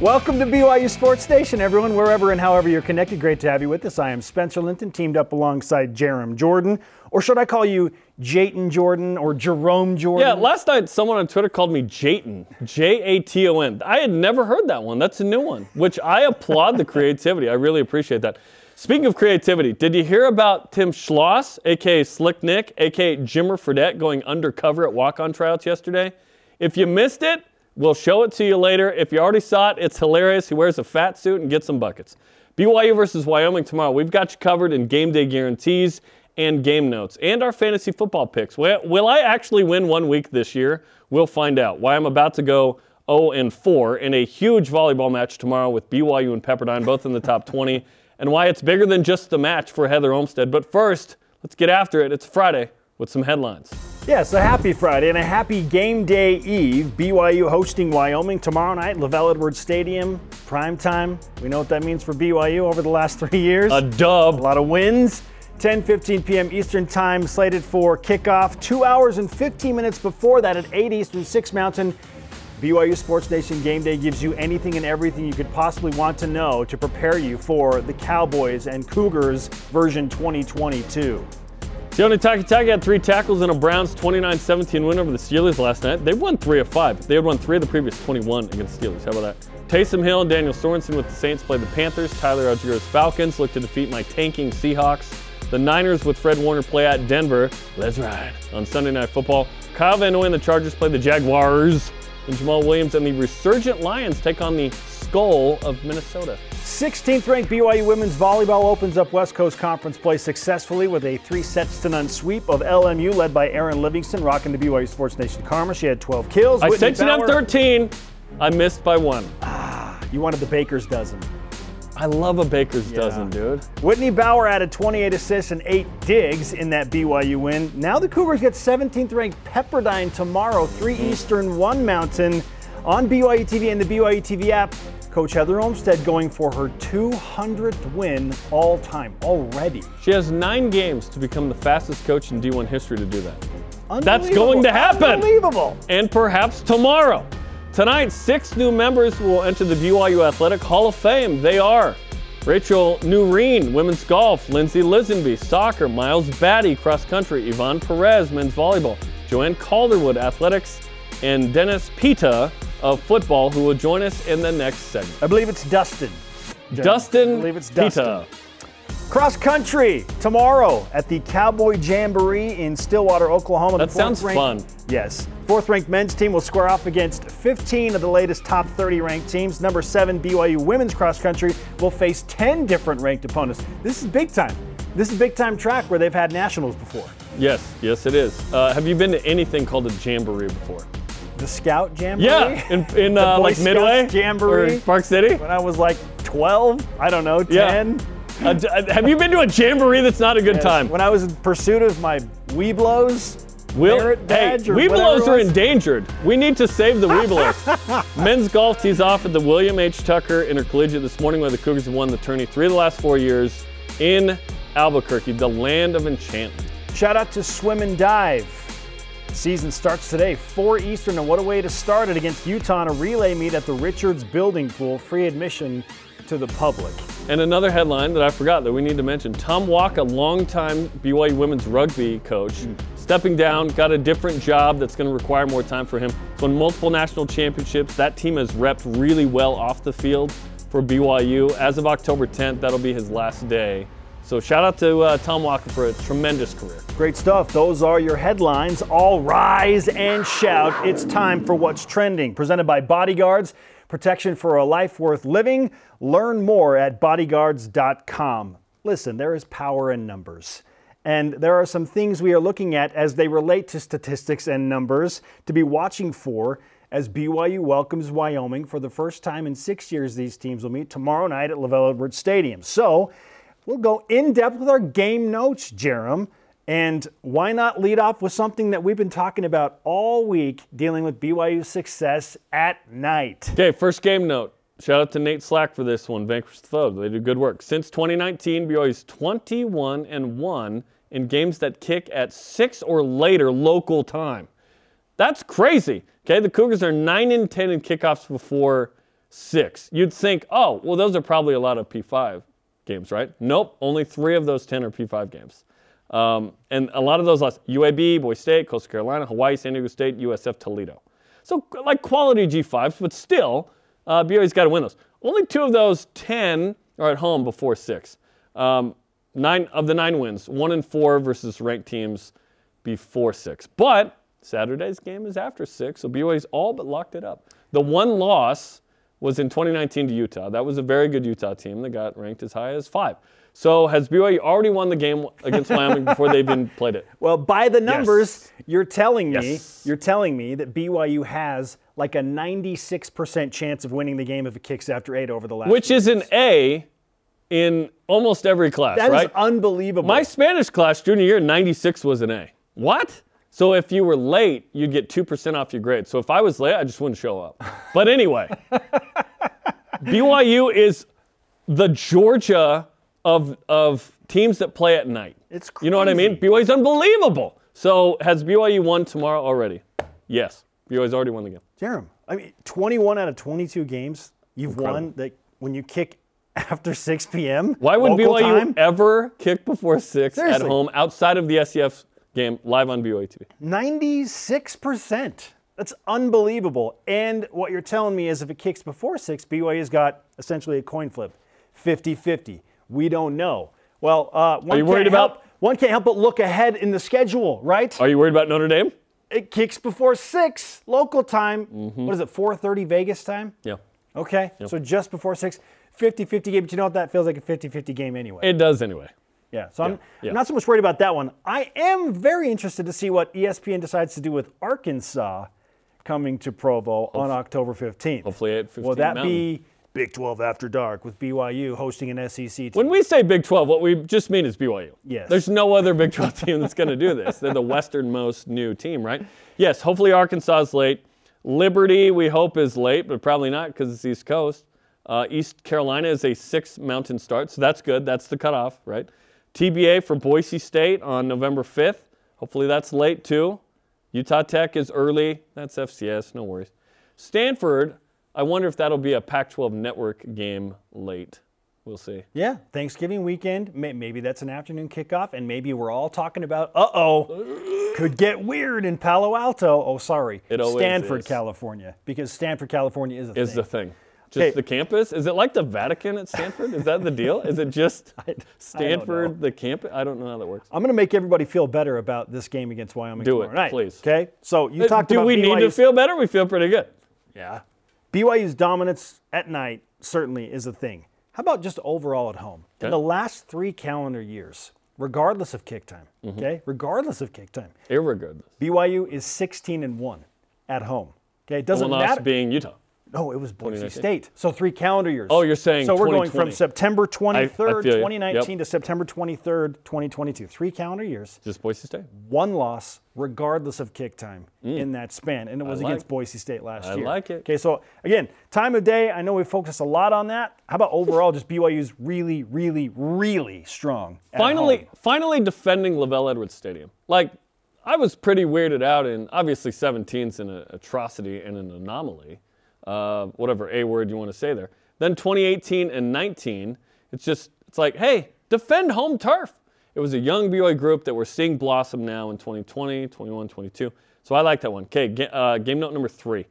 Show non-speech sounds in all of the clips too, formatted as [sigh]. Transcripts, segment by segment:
Welcome to BYU Sports Nation, everyone, wherever and however you're connected. Great to have you with us. I am Spencer Linton, teamed up alongside Jarom Jordan, or should I call you Jayton Jordan or Jerome Jordan? Yeah, last night someone on Twitter called me Jayton, J A T O N. I had never heard that one. That's a new one, which I applaud the creativity. I really appreciate that. Speaking of creativity, did you hear about Tim Schloss, aka Slick Nick, aka Jimmer Fredette, going undercover at walk-on tryouts yesterday? If you missed it, we'll show it to you later. If you already saw it, it's hilarious. He wears a fat suit and gets some buckets. BYU versus Wyoming tomorrow. We've got you covered in game day guarantees and game notes and our fantasy football picks. Will, I actually win one week this year? We'll find out. Why I'm about to go 0 and 4 in a huge volleyball match tomorrow with BYU and Pepperdine, both in the top [laughs] 20 and why it's bigger than just the match for Heather Olmstead. But first, let's get after it. It's Friday with some headlines. Yes, a happy Friday and a happy game day eve. BYU hosting Wyoming tomorrow night, LaVell Edwards Stadium, prime time. We know what that means for BYU over the last [laughs] three years. A dub. A lot of wins. 10 15 p.m. Eastern Time, slated for kickoff. Two hours and 15 minutes before that at 8 Eastern, 6 Mountain. BYU Sports Nation Game Day gives you anything and everything you could possibly want to know to prepare you for the Cowboys and Cougars version 2022. Sione Takitaki had three tackles in a Browns 29-17 win over the Steelers last night. They won three of five. They had won three of the previous 21 against the Steelers. How about that? Taysom Hill and Daniel Sorensen with the Saints played the Panthers. Tyler Allgeier's Falcons look to defeat my tanking Seahawks. The Niners with Fred Warner play at Denver. Let's ride. On Sunday Night Football, Kyle Van Noy and the Chargers play the Jaguars and Jamaal Williams and the resurgent Lions take on the Skull of Minnesota. 16th ranked BYU women's volleyball opens up West Coast Conference play successfully with a three sets to none sweep of LMU led by Erin Livingston rocking the BYU Sports Nation Karma. She had 12 kills. I Whitney said she had 13. I missed by one. Ah, You wanted the Baker's dozen. I love a baker's dozen, dude. Whitney Bauer added 28 assists and 8 digs in that BYU win. Now the Cougars get 17th ranked Pepperdine tomorrow, 3 Eastern, 1 Mountain on BYU TV and the BYU TV app. Coach Heather Olmstead going for her 200th win all time already. She has nine games to become the fastest coach in D1 history to do that. That's going to happen. Unbelievable. And perhaps tomorrow. Tonight, six new members will enter the BYU Athletic Hall of Fame. They are Rachel Nureen, women's golf, Lindsay Lisenby, soccer, Miles Batty, cross country, Yvonne Perez, men's volleyball, Joanne Calderwood, athletics, and Dennis Pitta of football, who will join us in the next segment. I believe it's Dustin. Jen. Dustin I believe it's Pitta. Dustin. Cross country tomorrow at the Cowboy Jamboree in Stillwater, Oklahoma. That sounds fourth-ranked- fun. Yes. Fourth ranked men's team will square off against 15 of the latest top 30 ranked teams. Number seven, BYU women's cross country will face 10 different ranked opponents. This is big time. This is big time track where they've had nationals before. Yes, yes, it is. Uh, have you been to anything called a jamboree before? The Scout Jamboree? Yeah, in, in [laughs] The uh, like Scouts Midway Jamboree. or Park City. When I was like 12, I don't know, 10. Yeah. Have you been to a jamboree that's not a good Yes. time? When I was in pursuit of my Webelos Will, hey, badge or Webelos whatever are endangered. We need to save the Webelos. [laughs] Men's golf tees off at the William H. Tucker Intercollegiate this morning, where the Cougars have won the tourney three of the last four years in Albuquerque, the land of enchantment. Shout out to Swim and Dive. Season starts today, 4 Eastern, and what a way to start it against Utah in a relay meet at the Richards Building Pool, free admission to the public. And another headline that I forgot that we need to mention Tom Walker, longtime BYU women's rugby coach, hmm. stepping down, got a different job that's going to require more time for him. He's won multiple national championships. That team has repped really well off the field for BYU. As of October 10th, that'll be his last day. So shout out to uh, Tom Walker for a tremendous career. Great stuff. Those are your headlines. All rise and shout. It's time for What's Trending, presented by Bodyguards. Protection for a life worth living. Learn more at bodyguards.com. Listen, there is power in numbers. And there are some things we are looking at as they relate to statistics and numbers to be watching for as BYU welcomes Wyoming for the first time in six years. These teams will meet tomorrow night at LaVell Edwards Stadium. So we'll go in depth with our game notes, Jarom. And why not lead off with something that we've been talking about all week, dealing with BYU's success at night? Okay, first game note. Shout out to Nate Slack for this one. Vanquish the foe. They do good work. Since 2019, BYU's 21 and 1 in games that kick at 6 or later local time. That's crazy. Okay, the Cougars are 9 and 10 in kickoffs before six. You'd think, oh, well, those are probably a lot of P5 games, right? Nope, only three of those 10 are P5 games. Um, and a lot of those lost UAB, Boise State, Coastal Carolina, Hawaii, San Diego State, USF, Toledo. So, like quality G5s, but still, uh, BYU's got to win those. Only two of those 10 are at home before six. Um, nine of the nine wins, one and four versus ranked teams before six. But Saturday's game is after six, so BYU's all but locked it up. The one loss was in 2019 to Utah. That was a very good Utah team that got ranked as high as five. So has BYU already won the game against [laughs] Wyoming before they've even played it? Well, by the numbers, Yes. you're telling me Yes. you're telling me that BYU has like a 96% chance of winning the game if it kicks after eight over the last. Which is an A in almost every class, that is right? unbelievable. My Spanish class junior year, 96 was an A. What? So if you were late, you'd get 2% off your grade. So if I was late, I just wouldn't show up. But anyway, [laughs] BYU is the Georgia of, of teams that play at night. It's You know what I mean? crazy. BYU's unbelievable. So has BYU won tomorrow already? Yes. BYU's already won the game. Jarom, I mean, 21 out of 22 games you've won that when you kick after 6 p.m. Why would BYU time, ever kick before six Seriously. at home outside of the SEF game live on BYU TV? 96%. That's unbelievable. And what you're telling me is if it kicks before 6, BYU's got essentially a coin flip 50 50. We don't know. Well, uh, one, you worried can't help, about- one can't help but look ahead in the schedule, right? Are you worried about Notre Dame? It kicks before 6 local time. Mm-hmm. What is it, 4.30 Vegas time? Yeah. Okay, so just before 6. 50 50 game, but you know what? That feels like a 50 50 game anyway. It does anyway. Yeah, so I'm, yeah. I'm not so much worried about that one. I am very interested to see what ESPN decides to do with Arkansas coming to Provo on October 15th. Hopefully at 15 Will that Mountain. be Big 12 After Dark with BYU hosting an SEC team? When we say Big 12, what we just mean is BYU. Yes. There's no other Big 12 team that's going to do this. They're the westernmost new team, right? Yes, hopefully Arkansas is late. Liberty, we hope, is late, but probably not because it's East Coast. Uh, East Carolina is a six mountain start, so that's good. That's the cutoff, right? TBA for Boise State on November 5th. Hopefully that's late too. Utah Tech is early. That's FCS, no worries. Stanford, I wonder if that'll be a Pac 12 network game late. We'll see. yeah, Thanksgiving weekend. Maybe that's an afternoon kickoff, and maybe we're all talking about, uh oh, could get weird in Palo Alto. Oh, sorry, Stanford, is. California, because Stanford, California is a is thing. the thing. Just Okay. the campus? Is it like the Vatican at Stanford? Is that the deal? Is it just [laughs] Stanford, the campus? I don't know how that works. I'm going to make everybody feel better about this game against Wyoming Do it, night. please. Okay, so you talked Uh, Do about we need to feel better? We feel pretty good. Yeah. BYU's dominance at night certainly is a thing. How about just overall at home? In the last three calendar years, regardless of kick time, Mm-hmm. okay, regardless of kick time, Irregardless. BYU is 16 and one at home. Okay, it doesn't matter. being Utah. No, it was Boise State. So three calendar years. Oh, you're saying So we're going from September 23rd, feel you. 2019 Yep. to September 23rd, 2022. Three calendar years, Just Boise State. one loss, regardless of kick time in that span, and it was Mm. like- against Boise State last I year. like it. Okay, so again, time of day. I know we focus a lot on that. How about overall, just BYU's really, really, really strong. Finally, finally defending LaVell Edwards Stadium. Like, I was pretty weirded out, and obviously 17's an atrocity and an anomaly. Uh, whatever A word you want to say there. Then 2018 and 19, it's just, it's like, hey, defend home turf. It was a young BYU group that we're seeing blossom now in 2020, 21, 22. So I like that one. Okay, uh, game note number three.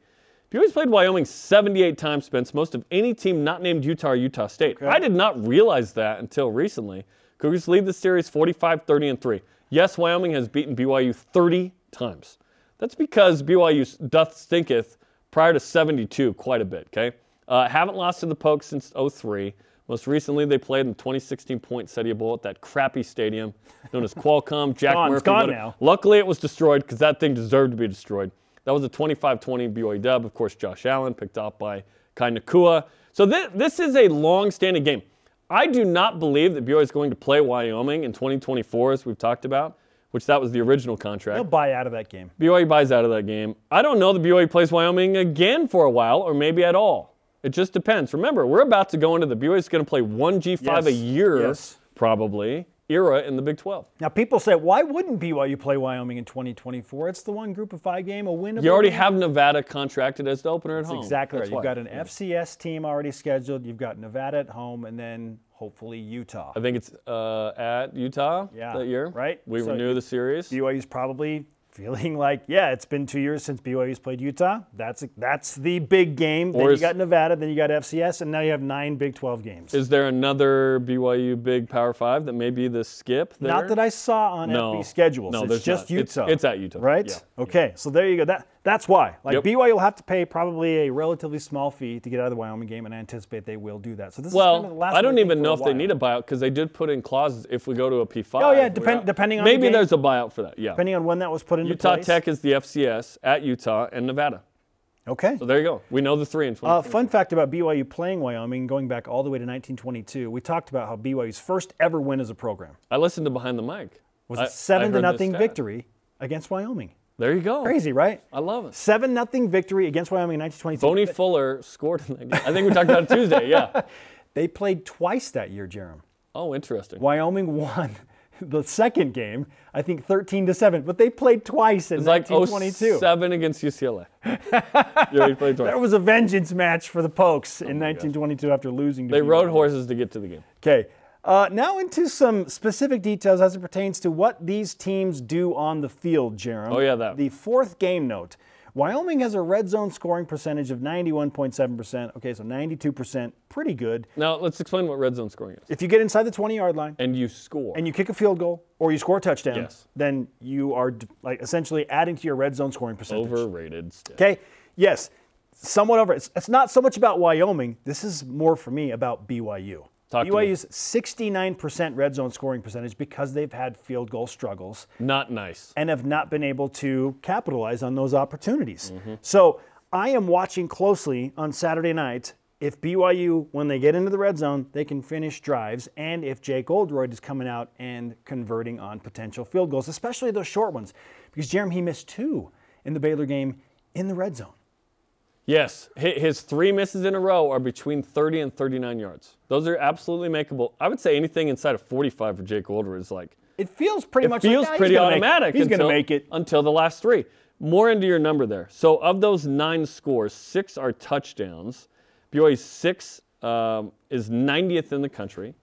BYU's played Wyoming 78 times, Spence, most of any team not named Utah or Utah State. I did not realize that until recently. Cougars lead the series 45 30 and 3. Yes, Wyoming has beaten BYU 30 times. That's because BYU doth stinketh prior to 72 quite a bit, okay? Uh, haven't lost to the Pokes since 03. Most recently, they played in the 2016 Poinsettia Bowl at that crappy stadium known as Qualcomm. [laughs] Jack gone. It's Murphy. gone now. Luckily, it was destroyed because that thing deserved to be destroyed. That was a 25-20 BYU dub. Of course, Josh Allen picked off by Kai Nacua. So thi- this is a long-standing game. I do not believe that BYU is going to play Wyoming in 2024, as we've talked about, which that was the original contract. They'll buy out of that game. BYU buys out of that game. I don't know that BYU plays Wyoming again for a while, or maybe at all. It just depends. Remember, we're about to go into the BYU is going to play one G5 a year, Yes. probably, era in the Big 12. Now, people say, why wouldn't BYU play Wyoming in 2024? It's the one group of five game, a win. You already have Nevada contracted as the opener at That's home. exactly That's right. You've got an FCS team already scheduled. You've got Nevada at home, and then hopefully Utah. I think it's uh, at Utah Yeah, that year. right? We So renew the series. BYU's probably [laughs] feeling like, yeah, it's been two years since BYU's played Utah. That's that's the big game. Then Or you got Nevada, then you got FCS, and now you have nine Big 12 games. Is there another BYU Big Power Five that may be the skip? There? Not that I saw on No. FB schedules. No, it's there's just not. Utah. it's at Utah. Right? Yeah. Okay. So there you go. That that's why. Like Yep. BYU will have to pay probably a relatively small fee to get out of the Wyoming game, and I anticipate they will do that. So this is kind of the Well, last I don't even know if they need a buyout because they did put in clauses if we go to a P5. Oh, yeah, depend- depending on the Maybe game. there's a buyout for that. Yeah. Depending on when that was put into Utah place. Tech is the FCS at Utah and Nevada. Okay. So there you go. We know the three 20. Uh, fun fact about BYU playing Wyoming, going back all the way to 1922, we talked about how BYU's first ever win as a program I listened to Behind the Mic. was I- a seven to nothing victory against Wyoming. There you go. Crazy, right? I love it. Seven nothing victory against Wyoming in 1922. Boney Fuller scored in that game. I think we talked about it Tuesday. Yeah. [laughs] They played twice that year, Jarom. Oh, interesting. Wyoming [laughs] won the second game, I think 13 to 7, but they played twice in like 1922. 07 against UCLA. [laughs] yeah, he played twice. There was a vengeance match for the Pokes oh in 1922 after losing to They rode horses to get to the game. Okay. Uh, now into some specific details as it pertains to what these teams do on the field, Jeremy. Oh, yeah, that. The fourth game note. Wyoming has a red zone scoring percentage of 91.7%. Okay, so 92%, pretty good. Now, let's explain what red zone scoring is. If you get inside the 20 yard line And you score. and you kick a field goal or you score a touchdown, Yes. then you are like essentially adding to your red zone scoring percentage. Overrated. stick. Okay. Yes. Somewhat over. It's, it's not so much about Wyoming. This is more for me about BYU. Talk. BYU's 69% red zone scoring percentage because they've had field goal struggles Not nice. and have not been able to capitalize on those opportunities. Mm-hmm. So I am watching closely on Saturday night if BYU, when they get into the red zone, they can finish drives, and if Jake Oldroyd is coming out and converting on potential field goals, especially those short ones, because Jeremy he missed two in the Baylor game in the red zone. Yes, his three misses in a row are between 30 and 39 yards. Those are absolutely makeable. I would say anything inside of 45 for Jake Oldroyd is like It feels pretty it much feels like, "Ah, he's pretty make- automatic. he's going to make it. until the last three. More into your number there. So of those nine scores, six are touchdowns. BYU's six um, is 90th in the country.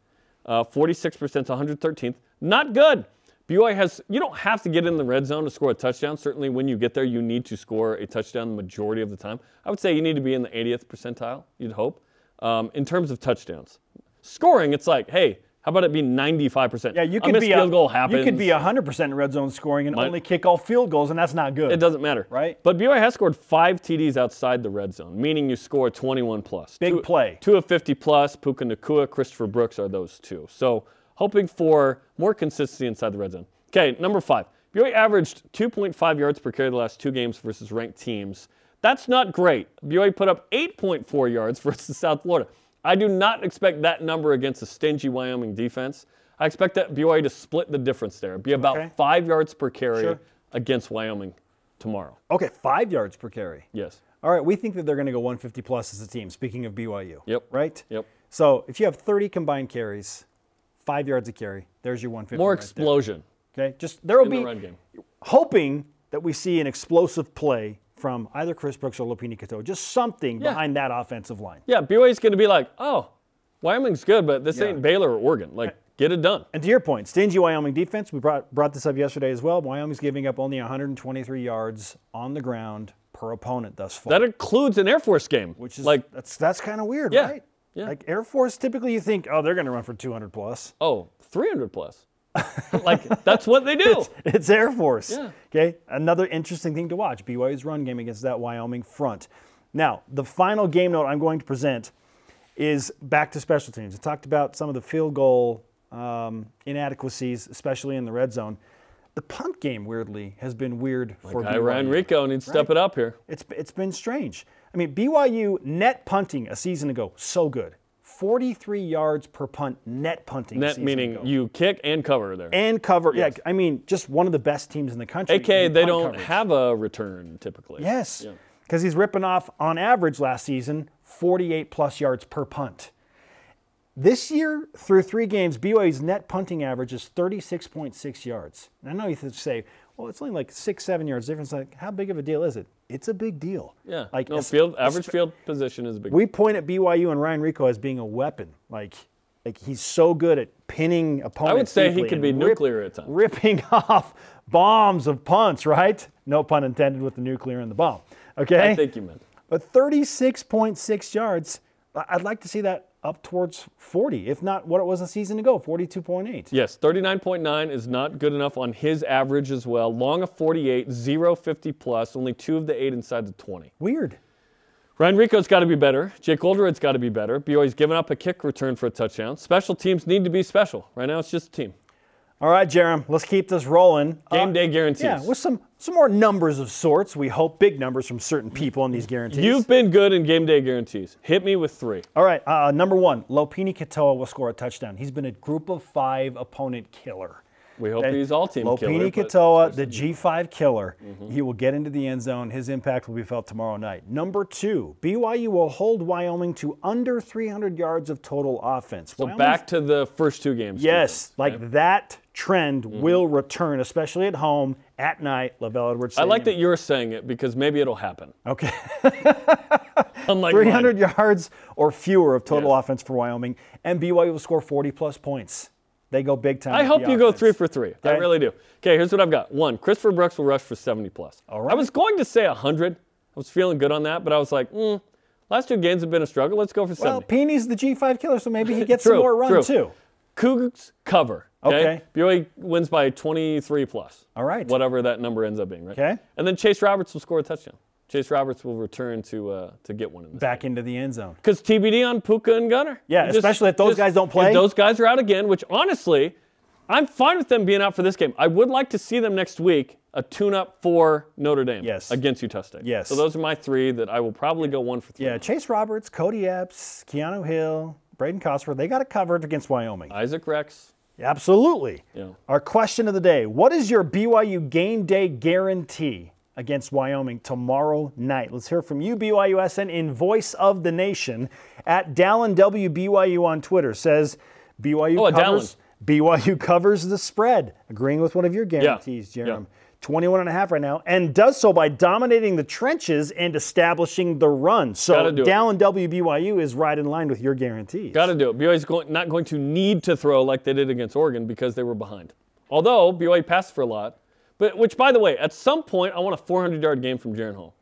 Uh, 46% to 113th. Not good. BYU has. You don't have to get in the red zone to score a touchdown. Certainly, when you get there, you need to score a touchdown the majority of the time. I would say you need to be in the 80th percentile. You'd hope. Um, in terms of touchdowns, scoring, it's like, hey, how about it be 95%? Yeah, you could be field a, goal happens. You could be 100% in red zone scoring and Might- only kick all field goals, and that's not good. It doesn't matter. Right. But BYU has scored five TDs outside the red zone, meaning you score 21 plus. Big two, play. Two of 50 plus. Puka Nacua, Christopher Brooks are those two. So hoping for more consistency inside the red zone. Okay, number five. BYU averaged 2.5 yards per carry the last two games versus ranked teams. That's not great. BYU put up 8.4 yards [laughs] versus South Florida. I do not expect that number against a stingy Wyoming defense. I expect that BYU to split the difference there. Be about Okay. five yards per carry Sure. against Wyoming tomorrow. Okay, five yards per carry. Yes. All right, we think that they're going to go 150 plus as a team. Speaking of BYU. Yep. Right. Yep. So if you have 30 combined carries, five yards of carry, there's your 150. More right there. explosion Okay, just there will be the hoping that we see an explosive play from either Chris Brooks or Lopini Katoa, just something Yeah. behind that offensive line. Yeah, BYU's going to be like, oh, Wyoming's good, but this Yeah. ain't Baylor or Oregon. Like, get it done. And to your point, stingy Wyoming defense. We brought brought this up yesterday as well. Wyoming's giving up only 123 yards on the ground per opponent thus far. That includes an Air Force game. which is like, that's that's kind of weird, Yeah, right? Yeah. Like Air Force, typically you think, oh, they're going to run for 200 plus. oh, 300 plus. like, that's what they do. [laughs] It's Air Force. Yeah. Okay. Another interesting thing to watch: BYU's run game against that Wyoming front. Now, the final game note I'm going to present is back to special teams. I talked about some of the field goal um, inadequacies, especially in the red zone. The punt game, weirdly, has been weird for Guy BYU. Ryan Rehkow needs to step it up here. It's it's been strange. I mean, BYU net punting a season ago, so good. 43 yards per punt net punting. Net meaning ago. you kick and cover there. and cover. Yes. Yeah, I mean, just one of the best teams in the country. AKA, they don't coverage. have a return typically. Yes, Yeah. because he's ripping off on average last season 48 plus yards per punt. This year, through three games, BYU's net punting average is 36.6 yards. And I know you say, well, it's only like six, seven yards difference. Like, how big of a deal is it? It's a big deal. Yeah. Like, no, field average field position is a big. we point at BYU and Ryan Rehkow as being a weapon. Like, like he's so good at pinning opponents. I would say he could be nuclear at times. Ripping [laughs] off bombs of punts, right? No pun intended with the nuclear and the bomb. Okay. I think you meant. But 36.6 yards, I'd like to see that up towards 40, if not what it was a season ago, 42.8. Yes, 39.9 is not good enough on his average as well. Long of 48, 0 50 plus, only two of the eight inside the 20. Weird. Ryan Rehkow's got to be better. Jake Oldroyd's got to be better. BYU's given up a kick return for a touchdown. Special teams need to be special. Right now, it's just a team. All right, Jarom, let's keep this rolling. Game Uh, day guarantees. Yeah, with some, some more numbers of sorts. We hope big numbers from certain people in these guarantees. You've been good in game day guarantees. Hit me with three. All right, uh, number one, Lopini Katoa will score a touchdown. He's been a group of five opponent killer. We hope Okay? he's all team killer. Lopini but- Katoa, the G5 killer. Mm-hmm. He will get into the end zone. His impact will be felt tomorrow night. Number two, BYU will hold Wyoming to under 300 yards of total offense. So Wyoming's- back to the first two games. Yes, like that trend Mm-hmm. will return, especially at home at night. LaVell Edwards. I like that you're saying it because maybe it'll happen. Okay, [laughs] Unlike 300 mine. yards or fewer of total offense for Wyoming, and BYU will score 40 plus points. They go big time. I hope you go three for three. I really do. Okay, here's what I've got. One, Christopher Brooks will rush for 70 plus. All right. I was going to say 100. I was feeling good on that, but I was like, mm, last two games have been a struggle. Let's go for 70. Well, 70. Peeney's the G5 killer, so maybe he [laughs] gets True, some more run true. too. Cougs cover. Okay. Okay. BYU wins by 23 plus. All right. Whatever that number ends up being, right? Okay. And then Chase Roberts will score a touchdown. Chase Roberts will return to uh, to get one in this. Back into the end zone. Because TBD on Puka and Gunner. Yeah, Just- especially if those just- guys don't play. If those guys are out again, which honestly, I'm fine with them being out for this game. I would like to see them next week, a tune-up for Notre Dame Yes. against Utah State. Yes. So those are my three that I will probably go one for three. Yeah, Chase Roberts, Cody Epps, Keanu Hill, Braden Cosper, they got it covered against Wyoming. Isaac Rex. Absolutely. Yeah. Our question of the day What is your BYU game day guarantee against Wyoming tomorrow night? Let's hear from you, BYUSN, in Voice of the Nation at Dallin WBYU on Twitter. Says BYU Oh, covers. BYU covers the spread, agreeing with one of your guarantees, Yeah. Jarom. 21 and a half right now, and does so by dominating the trenches and establishing the run. So. Dallin WBYU is right in line with your guarantees. Got to do it. BYU's going, not going to need to throw like they did against Oregon because they were behind. Although BYU passed for a lot, but which by the way, at some point I want a 400-yard game from Jaren Hall.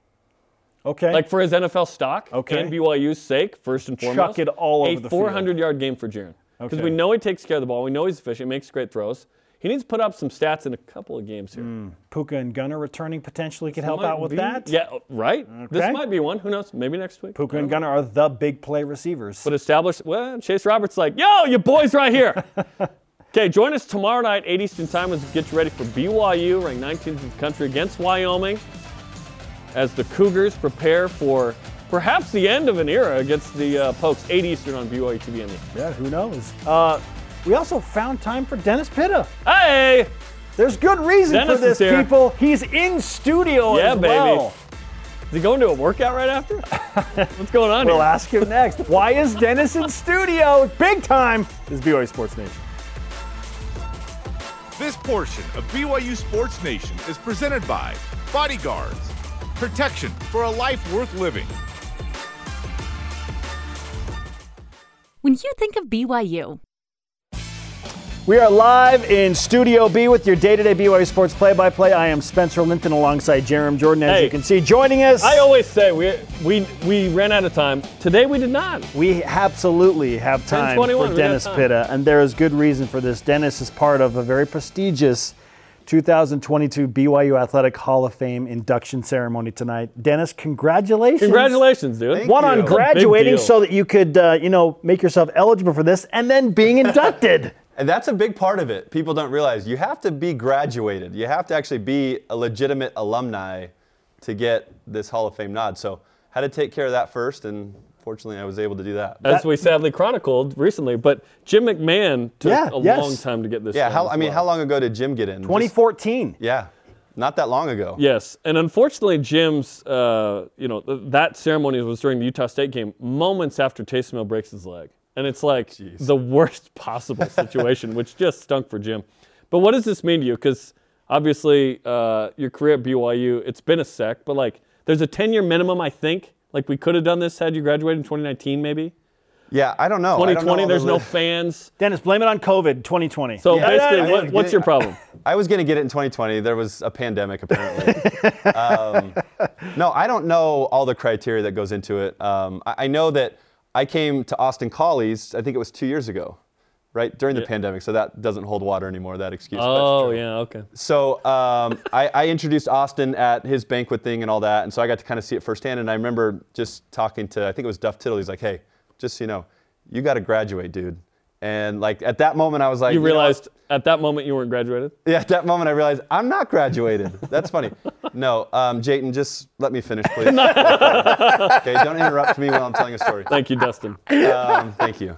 Okay. Like for his NFL stock Okay. and BYU's sake, first and foremost. Chuck it all over a the field. 400 yard game for Jaren. Because Okay. we know he takes care of the ball. We know he's efficient, makes great throws. He needs to put up some stats in a couple of games here. Puka and Gunner returning potentially could help out with be- that. Yeah, right? Okay. This might be one. Who knows? Maybe next week. Puka and Gunner are the big play receivers. But established, well, Chase Roberts like, yo, your boys right here. [laughs] okay, join us tomorrow night, 8 Eastern Time, as we get you ready for BYU, ranked 19th in the country, against Wyoming, as the Cougars prepare for perhaps the end of an era against the uh, Pokes, 8 Eastern on BYU TV. yeah, who knows? Uh, we also found time for Dennis Pitta. Hey! There's good reason Dennis for this, people. He's in studio Yeah, as baby. Is he going to a workout right after? [laughs] What's going on We'll here? ask him next. Why is Dennis in studio? Big time. This is BYU Sports Nation. This portion of BYU Sports Nation is presented by Bodyguards. Protection for a life worth living. When you think of BYU, We are live in Studio B with your day-to-day BYU Sports play-by-play. I am Spencer Linton alongside Jarom Jordan. As Hey. you can see, joining us. I always say we, we, we ran out of time. Today we did not. We absolutely have time for Dennis time. Pitta, and there is good reason for this. Dennis is part of a very prestigious 2022 BYU Athletic Hall of Fame induction ceremony tonight. Dennis, congratulations! Congratulations, dude. One on you. It's a big graduating so that you could, uh, you know, make yourself eligible for this, and then being inducted. [laughs] And that's a big part of it. People don't realize you have to be graduated. You have to actually be a legitimate alumni to get this Hall of Fame nod. So had to take care of that first, and fortunately, I was able to do that. as we sadly chronicled recently. But Jim McMahon took Yeah, a yes. long time to get this. yeah, done how, as I mean, well. how long ago did Jim get in? Just- 2014. yeah, not that long ago. Yes, and unfortunately, Jim's, uh, you know, th- that ceremony was during the Utah State game, moments after Taysom Hill breaks his leg. and it's like the worst [laughs] possible situation, which just stunk for Jim. But what does this mean to you? Because obviously, uh, your career at BYU, it's been a sec, but like there's a 10 year minimum, I think. Like we could have done this had you graduated in 2019, maybe. Yeah, I don't know. I don't 2020, know there's the no fans. [laughs] Dennis, blame it on COVID 2020. So Yeah, basically, yeah, yeah, what, what's your problem? [laughs] I was going to get it in 2020. There was a pandemic, apparently. [laughs] um, no, I don't know all the criteria that goes into it. Um, I, I know that I came to Austin Collie's, I think it was two years ago, right? During the Yeah. pandemic. So that doesn't hold water anymore, that excuse. Oh, yeah, okay. So um, [laughs] I, I introduced Austin at his banquet thing and all that, and so I got to kind of see it firsthand. And I remember just talking to, I think it was Duff Tittle. He's like, "Hey, just so you know, you got to graduate, dude." And like at that moment, I was like, You know what? realized at that moment you weren't graduated? Yeah, at that moment I realized I'm not graduated. That's funny. [laughs] No, um, Jayton, just let me finish, please. [laughs] okay, don't interrupt me while I'm telling a story. Thank you, Dustin. Um, thank you.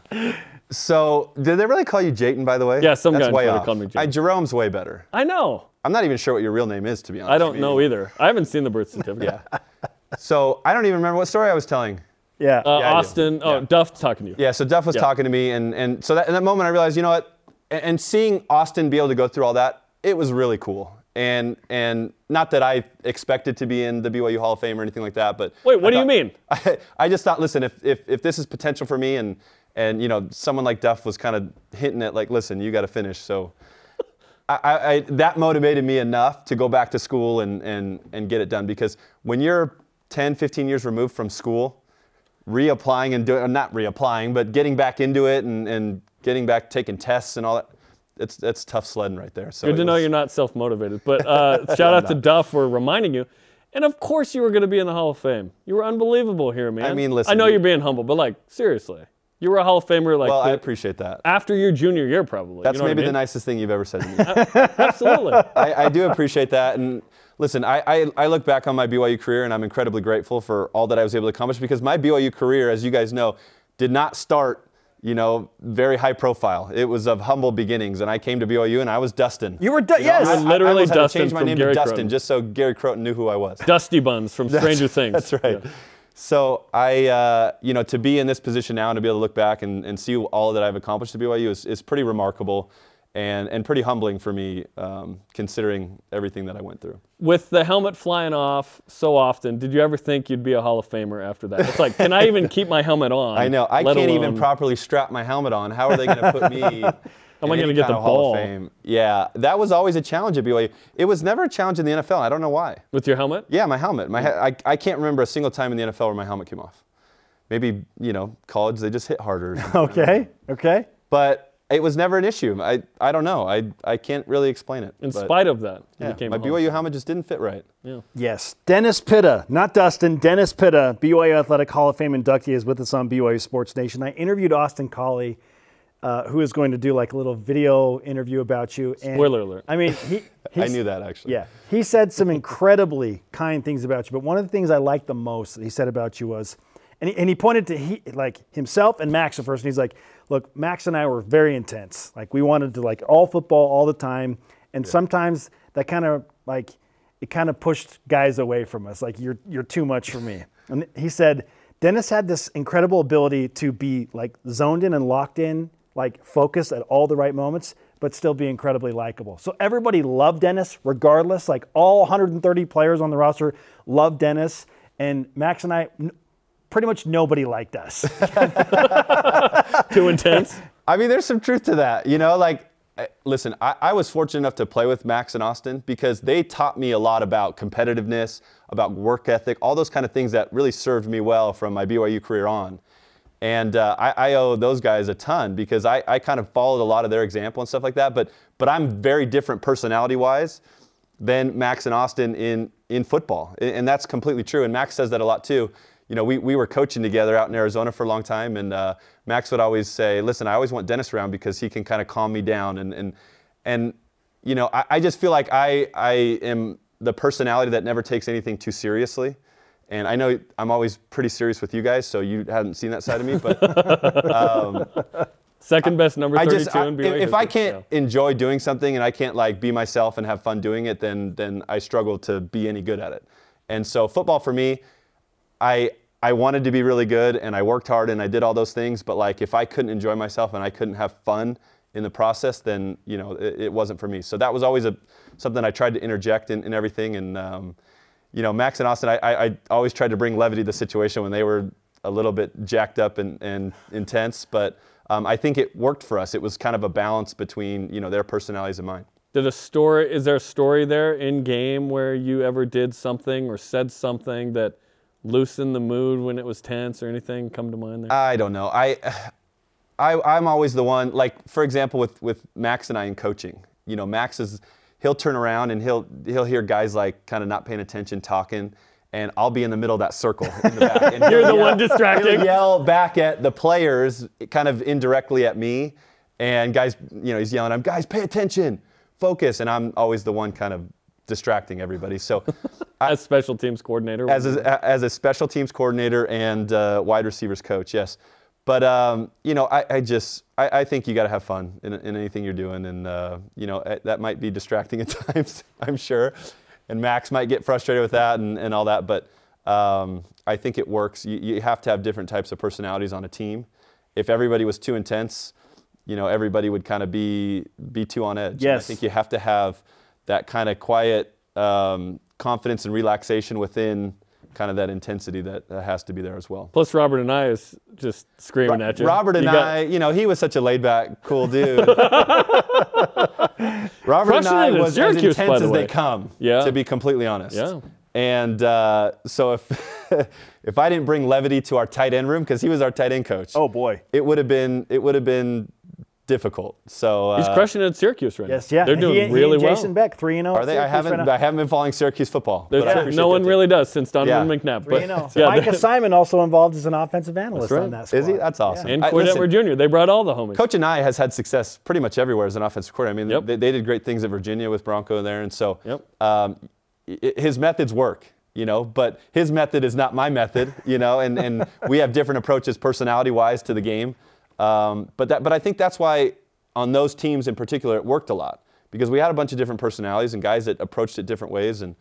So, did they really call you Jayton, by the way? Yeah, some That's guy on way Twitter off. called me Jayton. I, Jerome's way better. I know. I'm not even sure what your real name is, to be honest. I don't with know either. I haven't seen the birth certificate. Yeah. So I don't even remember what story I was telling. yeah. Uh, Yeah, I do. Austin, oh, Yeah. Duff's talking to you. Yeah, so Duff was Yeah. talking to me, and, and so that, in that moment I realized, you know what, and, and seeing Austin be able to go through all that, it was really cool. And and not that I expected to be in the BYU Hall of Fame or anything like that, but Wait, what I do you mean? I, [laughs] I just thought, listen, if, if if this is potential for me, and and you know someone like Duff was kind of hinting at like, listen, you got to finish. So I, I, that motivated me enough to go back to school and, and, and get it done because when you're 10, 15 years removed from school, reapplying and doing, not reapplying, but getting back into it and, and getting back, taking tests and all that, it's, that's tough sledding right there. So Good to know was- you're not self motivated. But uh, [laughs] shout out to Duff for reminding you. And of course, you were going to be in the Hall of Fame. You were unbelievable here, man. I mean, listen, I know you- you're being humble, but like, seriously. You were a Hall of Famer like Well, I appreciate that. after your junior year, probably. That's you know what I maybe the nicest thing you've ever said to me. [laughs] Absolutely. [laughs] I, I do appreciate that. And listen, I, I, I look back on my BYU career and I'm incredibly grateful for all that I was able to accomplish because my BYU career, as you guys know, did not start, you know, very high profile. It was of humble beginnings. And I came to BYU and I was Dustin. You were Du- know, yes. I- You were I literally almost had to Dustin change my name Gary to Dustin Crowton. just so Gary Crowton knew who I was. Dusty Buns from [laughs] Stranger Things. That's right. Yeah. So I, uh, you know, to be in this position now and to be able to look back and, and see all that I've accomplished at BYU is, is pretty remarkable and, and pretty humbling for me, um, considering everything that I went through. With the helmet flying off so often, did you ever think you'd be a Hall of Famer after that? It's like, can I even [laughs] keep my helmet on? I know. I can't even properly strap my helmet on. How are they going to put me? [laughs] Am I gonna get the of Hall ball? of Fame? Yeah, that was always a challenge at BYU. It was never a challenge in the NFL. I don't know why. With your helmet? Yeah, my helmet. My I, I can't remember a single time in the NFL where my helmet came off. Maybe you know, college they just hit harder. [laughs] Okay. Okay. but it was never an issue. I, I don't know. I, I can't really explain it. In spite of that, yeah, became my a Hall of BYU helmet just didn't fit right. Yeah. Yes. Dennis Pitta, not Dustin, Dennis Pitta, BYU Athletic Hall of Fame inductee, is with us on BYU Sports Nation. I interviewed Austin Collie, uh, who is going to do like a little video interview about you. And, Spoiler alert. I mean, he, [laughs] I knew that actually. Yeah. He said some incredibly kind things about you, but one of the things I liked the most that he said about you was, and he, and he pointed to he, like himself and Max at first, and he's like, look, Max and I were very intense. Like we wanted to like all football all the time, and sometimes that kind of like it kind of pushed guys away from us. Like you're you're too much for me. And he said Dennis had this incredible ability to be like zoned in and locked in, like focused at all the right moments, but still be incredibly likable. So everybody loved Dennis regardless. Like all 130 players on the roster loved Dennis, and Max and I. n- Pretty much nobody liked us. [laughs] Too intense. I mean, there's some truth to that. You know, like, listen, I, I was fortunate enough to play with Max and Austin because they taught me a lot about competitiveness, about work ethic, all those kind of things that really served me well from my BYU career on. And uh, I, I owe those guys a ton because I, I kind of followed a lot of their example and stuff like that. But but I'm very different personality-wise than Max and Austin in in football, and and that's completely true. And Max says that a lot too. You know, we, we were coaching together out in Arizona for a long time, and uh, Max would always say, "Listen, I always want Dennis around because he can kind of calm me down." And and and you know, I, I just feel like I I am the personality that never takes anything too seriously. And I know I'm always pretty serious with you guys, so you hadn't seen that side of me. But [laughs] Second best number I 32 just, I, in if, BYU if I can't enjoy doing something and I can't like be myself and have fun doing it, then then I struggle to be any good at it. And so football for me, I I wanted to be really good and I worked hard and I did all those things, but like if I couldn't enjoy myself and I couldn't have fun in the process, then you know it, it wasn't for me. So that was always a something I tried to interject in, in everything. And um, you know, Max and Austin, I, I, I always tried to bring levity to the situation when they were a little bit jacked up and, and intense, but um, I think it worked for us. It was kind of a balance between you know their personalities and mine. Did a story? Is there a story there in game where you ever did something or said something that loosened the mood when it was tense or anything come to mind there? I don't know. I, I I'm always the one. Like for example, with with Max and I in coaching. You know, Max is he'll turn around and he'll he'll hear guys like kind of not paying attention talking. And I'll be in the middle of that circle in the back. [laughs] And You're the yell- one distracting. He'll yell back at the players, kind of indirectly at me. And guys, you know, he's yelling, "I'm guys, pay attention, focus." And I'm always the one kind of distracting everybody. So [laughs] As special teams coordinator. as a, as a special teams coordinator and uh, wide receivers coach, yes. But um, you know, I, I just I, I think you got to have fun in, in anything you're doing, and uh, you know eh, that might be distracting [laughs] at times, I'm sure. And Max might get frustrated with that and, and all that, but um, I think it works. You, you have to have different types of personalities on a team. If everybody was too intense, you know, everybody would kind of be be too on edge. And I think you have to have that kind of quiet um, confidence and relaxation within kind of that intensity that, that has to be there as well. Plus, Robert Anae is just screaming at you. Robert and You got- I, you know, he was such a laid back, cool dude. [laughs] Robert Anae was Syracuse, as intense the as they come, Yeah. to be completely honest. Yeah. And uh, so if [laughs] if I didn't bring levity to our tight end room, because he was our tight end coach, Oh boy. it would have been it would have been difficult. So uh, He's crushing it at Syracuse right Yes, now. yeah. They're doing and- he really and well. Jason Beck, three and zero. Are they? I haven't. I haven't been following Syracuse football. There's- but I no one the really does since Donovan Yeah. McNabb. Three But and zero. yeah, Micah Simon also involved as an offensive analyst right. on that squad. Is he? That's awesome. and I- Edward Jr. They brought all the homies. Coach Anae has had success pretty much everywhere as an offensive coordinator. I mean, Yep. they, they did great things at Virginia with Bronco there, and so Yep. um, i- his methods work, you know. But his method is not my method, you know, and, and we have different approaches personality-wise to the game. Um, but that, but I think that's why on those teams in particular it worked a lot because we had a bunch of different personalities and guys that approached it different ways, and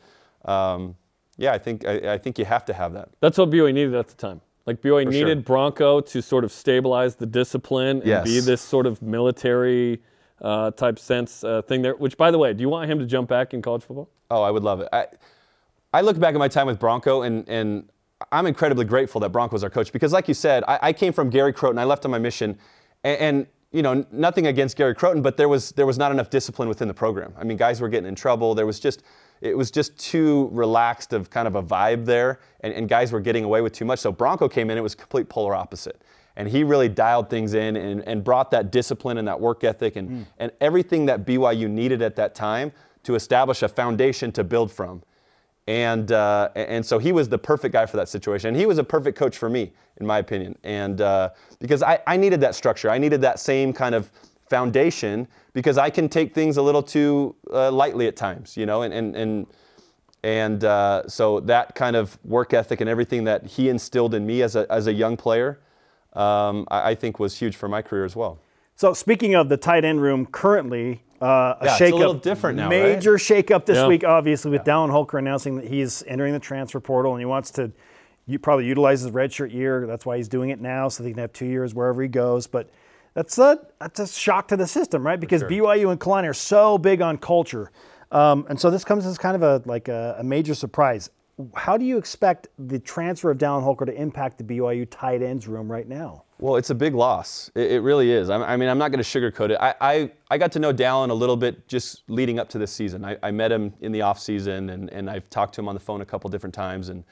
um, yeah, I think I, I think you have to have that. That's what BYU needed at the time. Like BYU For needed sure. Bronco to sort of stabilize the discipline and Yes. be this sort of military uh, type sense uh, thing there. Which, by the way, do you want him to jump back in college football? Oh, I would love it. I, I look back at my time with Bronco, and, and I'm incredibly grateful that Bronco was our coach because, like you said, I, I came from Gary Crowton. I left on my mission, and, and you know, nothing against Gary Crowton, but there was there was not enough discipline within the program. I mean, guys were getting in trouble. There was just it was just too relaxed of kind of a vibe there, and, and guys were getting away with too much. So Bronco came in, it was complete polar opposite. And he really dialed things in and, and brought that discipline and that work ethic and, hmm. and everything that BYU needed at that time to establish a foundation to build from. And, uh, and so he was the perfect guy for that situation. And he was a perfect coach for me, in my opinion. And uh, because I, I needed that structure, I needed that same kind of foundation because I can take things a little too uh, lightly at times, you know, and, and, and, and uh, so that kind of work ethic and everything that he instilled in me as a, as a young player, um, I, I think was huge for my career as well. So speaking of the tight end room, currently uh, a Yeah, it's a shakeup, little different now, right? Major shakeup this Yeah. week, obviously, with Dallin Holker announcing that he's entering the transfer portal and he wants to you probably utilize his redshirt year. That's why he's doing it now, so he can have two years wherever he goes. But that's a that's a shock to the system, right? Because BYU and Kalani are so big on culture, um, and so this comes as kind of a like a, a major surprise. How do you expect the transfer of Dallin Holker to impact the BYU tight ends room right now? Well, it's a big loss. It, it really is. I, I mean, I'm not going to sugarcoat it. I, I, I got to know Dallin a little bit just leading up to this season. I, I met him in the offseason, and, and I've talked to him on the phone a couple different times. And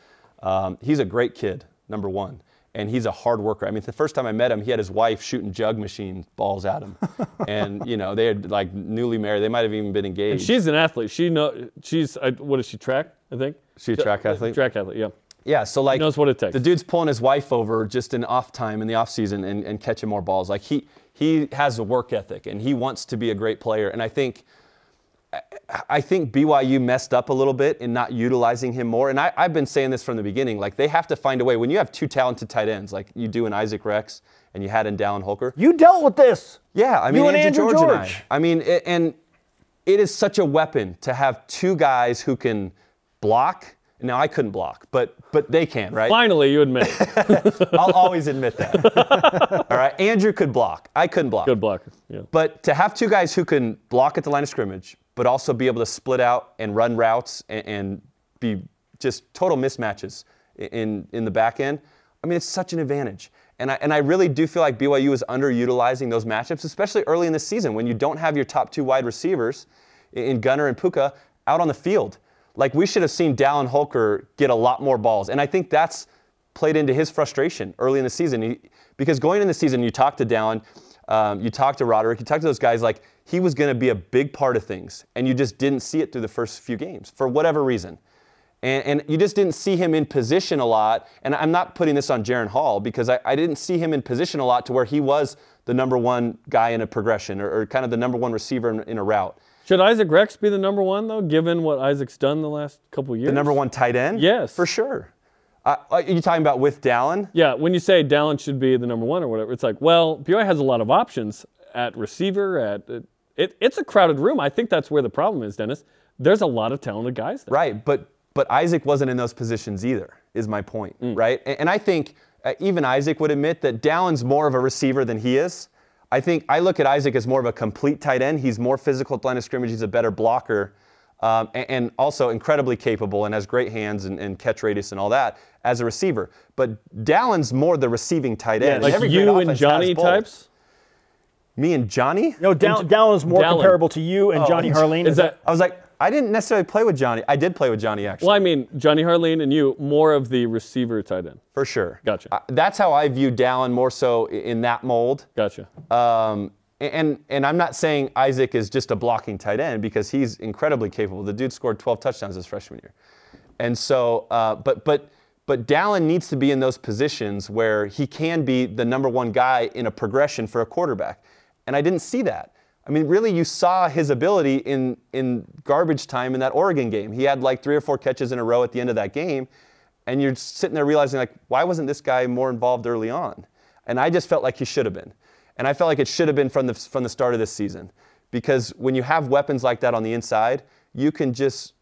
um, he's a great kid, number one. And he's a hard worker. I mean, the first time I met him, he had his wife shooting jug machine balls at him. [laughs] and, you know, they had like newly married. They might have even been engaged. And she's an athlete. She know she's uh, what is she track? I think She's a track athlete? Track athlete. Yeah. Yeah, so like knows what it takes. The dude's pulling his wife over just in off time in the off season and, and catching more balls. Like he he has a work ethic and he wants to be a great player. And I think I- I think BYU messed up a little bit in not utilizing him more. And I, I've been saying this from the beginning. Like they have to find a way. When you have two talented tight ends, like you do in Isaac Rex and you had in Dallin Holker, You dealt with this. yeah, I mean You and Andrew and I. George. I mean, it, and it is such a weapon to have two guys who can block Now I couldn't block, but but they can, right? Finally, you admit. [laughs] I'll always admit that. [laughs] All right, Andrew could block. I couldn't block. Good blocker. Yeah. But to have two guys who can block at the line of scrimmage, but also be able to split out and run routes and, and be just total mismatches in in the back end, I mean, it's such an advantage. And I, and I really do feel like BYU is underutilizing those matchups, especially early in the season when you don't have your top two wide receivers in Gunner and Puka out on the field. Like we should have seen Dallin Holker get a lot more balls. And I think that's played into his frustration early in the season. He, because going in the season, you talk to Dallin, um, you talk to Roderick, you talk to those guys like he was going to be a big part of things, and you just didn't see it through the first few games for whatever reason. And, and you just didn't see him in position a lot. And I'm not putting this on Jaren Hall because I, I didn't see him in position a lot to where he was the number one guy in a progression or, or kind of the number one receiver in, in a route. Should Isaac Rex be the number one though, given what Isaac's done the last couple years? The number one tight end? Yes. For sure. Uh, are you talking about with Dallin? Yeah, when you say Dallin should be the number one or whatever, it's like, well, BYU has a lot of options at receiver. At it, it's a crowded room. I think that's where the problem is, Dennis. There's a lot of talented guys there. Right, but but Isaac wasn't in those positions either. Is my point, Mm. right? And, and I think uh, even Isaac would admit that Dallin's more of a receiver than he is. I think I look at Isaac as more of a complete tight end. He's more physical at the line of scrimmage. He's a better blocker. Um, and, and also incredibly capable and has great hands and, and catch radius and all that as a receiver. But Dallin's more the receiving tight end. Like Every you and Johnny types. Me and Johnny? No, Dallin, Dallin is more Dallin. comparable to you and Johnny Harline. Is that I was like, I didn't necessarily play with Johnny. I did play with Johnny actually. well? I mean, Johnny Harline and you more of the receiver tight end. for sure. Gotcha. Uh, that's how I view Dallin more so in that mold. Gotcha. Um, and and I'm not saying Isaac is just a blocking tight end because he's incredibly capable. The dude scored 12 touchdowns his freshman year, and so uh, but but but Dallin needs to be in those positions where he can be the number one guy in a progression for a quarterback, and I didn't see that. I mean, really, you saw his ability in in garbage time in that Oregon game. He had like three or four catches in a row at the end of that game, and you're sitting there realizing like, why wasn't this guy more involved early on? And I just felt like he should have been. And I felt like it should have been from the, from the start of this season. Because when you have weapons like that on the inside, you can just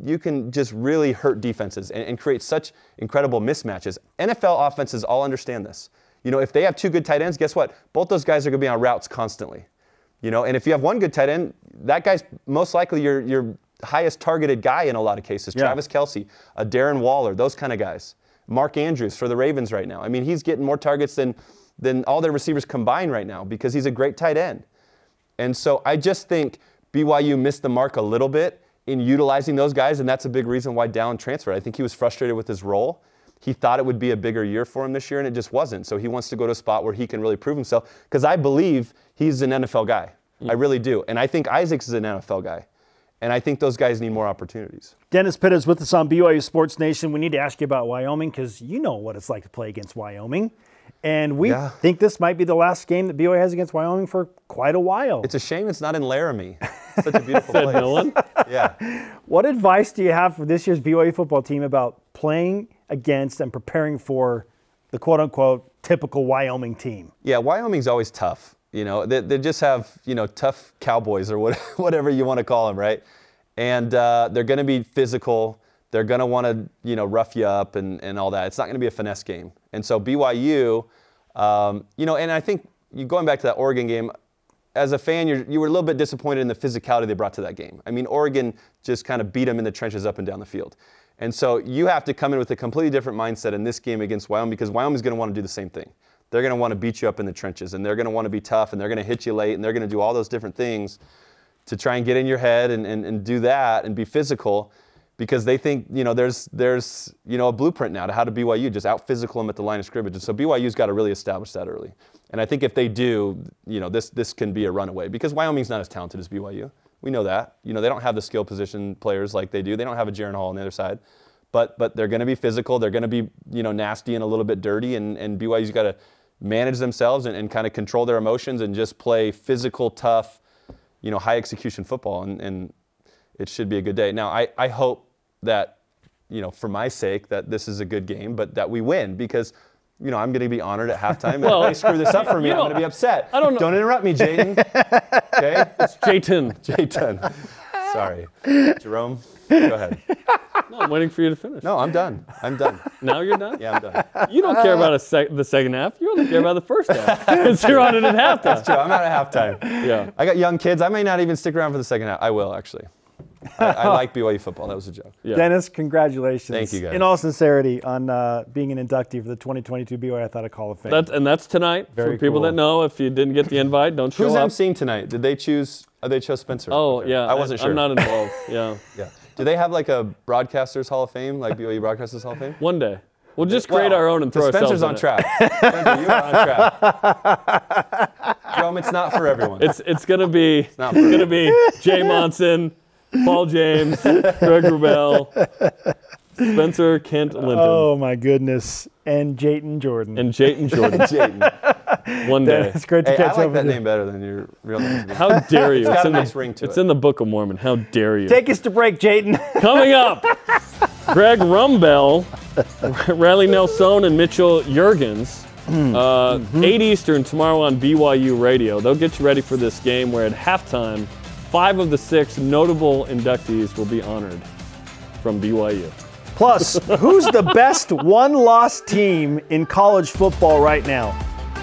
you can just really hurt defenses and, and create such incredible mismatches. NFL offenses all understand this. You know, if they have two good tight ends, guess what? Both those guys are going to be on routes constantly. You know, and if you have one good tight end, that guy's most likely your your highest targeted guy in a lot of cases. Yeah. Travis Kelce, a Darren Waller, those kind of guys. Mark Andrews for the Ravens right now. I mean, he's getting more targets than than all their receivers combined right now because he's a great tight end. And so I just think BYU missed the mark a little bit in utilizing those guys, and that's a big reason why Dallin transferred. I think he was frustrated with his role. He thought it would be a bigger year for him this year, and it just wasn't. So he wants to go to a spot where he can really prove himself because I believe he's an NFL guy. I really do. And I think Isaacs is an NFL guy. And I think those guys need more opportunities. Dennis Pitta is with us on BYU Sports Nation. We need to ask you about Wyoming because you know what it's like to play against Wyoming. And we Yeah. think this might be the last game that BYU has against Wyoming for quite a while. It's a shame it's not in Laramie. [laughs] Such a beautiful place. no. Yeah. what advice do you have for this year's BYU football team about playing against and preparing for the quote unquote typical Wyoming team? Yeah, Wyoming's always tough. You know, they, they just have you know tough cowboys or [laughs] what, whatever you want to call them, right? And uh, they're going to be physical. They're going to want to you know rough you up and, and all that. It's not going to be a finesse game. And so BYU, um, you know, and I think you going back to that Oregon game. As a fan, you're, you were a little bit disappointed in the physicality they brought to that game. I mean, Oregon just kind of beat them in the trenches up and down the field. And so you have to come in with a completely different mindset in this game against Wyoming because Wyoming's going to want to do the same thing. They're going to want to beat you up in the trenches and they're going to want to be tough and they're going to hit you late and they're going to do all those different things to try and get in your head and, and, and do that and be physical because they think, you know, there's, there's, you know, a blueprint now to how to BYU, just out physical them at the line of scrimmage. And so BYU's got to really establish that early. And I think if they do, you know, this, this can be a runaway because Wyoming's not as talented as BYU. We know that. You know, they don't have the skill position players like they do. They don't have a Jaren Hall on the other side. But, but they're going to be physical. They're going to be, you know, nasty and a little bit dirty. And, and BYU's got to manage themselves and, and kind of control their emotions and just play physical, tough, you know, high execution football. And, and it should be a good day. Now, I, I hope that, you know, for my sake, that this is a good game, but that we win because, you know, I'm going to be honored at halftime. [laughs] Well, if they screw this up for me, I'm going to be upset. I don't know- Don't interrupt me, Jayden. [laughs] okay? It's Jayton. [laughs] Jayton. Sorry. Jarom, go ahead. No, I'm waiting for you to finish. No, I'm done. I'm done. Now you're done? Yeah, I'm done. You don't care uh, about a sec- the second half. You only care about the first half. Because you're on it at halftime. So I'm out at halftime. Yeah. I got young kids. I may not even stick around for the second half. I will actually. I, I [laughs] like BYU football. That was a joke. Yeah. Dennis, congratulations. Thank you, guys. In all sincerity, on uh, being an inductee for the 2022 BYU Athletic Hall of Fame. That's, and that's tonight. Very for people cool. that know, if you didn't get the invite, don't show up. Who's up. emceeing tonight? Did they choose? Oh, they chose Spencer. Oh, Okay. yeah. I wasn't sure. I'm not involved. [laughs] Yeah. Yeah. Do they have like a Broadcasters Hall of Fame, like BYU Broadcasters Hall of Fame? One day. We'll just create Well, our own and throw Spencer's ourselves on in it. track. [laughs] Spencer, you are on track. Jarom, it's not for everyone. It's it's gonna be it's not for gonna be Jay Monson, Paul James, Greg Wrubell, Spencer Kent Linton, oh my goodness. And Jayton Jordan. and Jayton Jordan. [laughs] Jayden. One day. it's great to Hey, catch I up like with that you. name better than your real name. How dare you? got a in nice the, ring to it's it. in the Book of Mormon. How dare you? Take us to break, Jayton. [laughs] Coming up, Greg Wrubell, Riley Nelson, and Mitchell Juergens. Uh, 8 Eastern tomorrow on BYU Radio. They'll get you ready for this game where at halftime, five of the six notable inductees will be honored from BYU. Plus, who's the best one loss team in college football right now?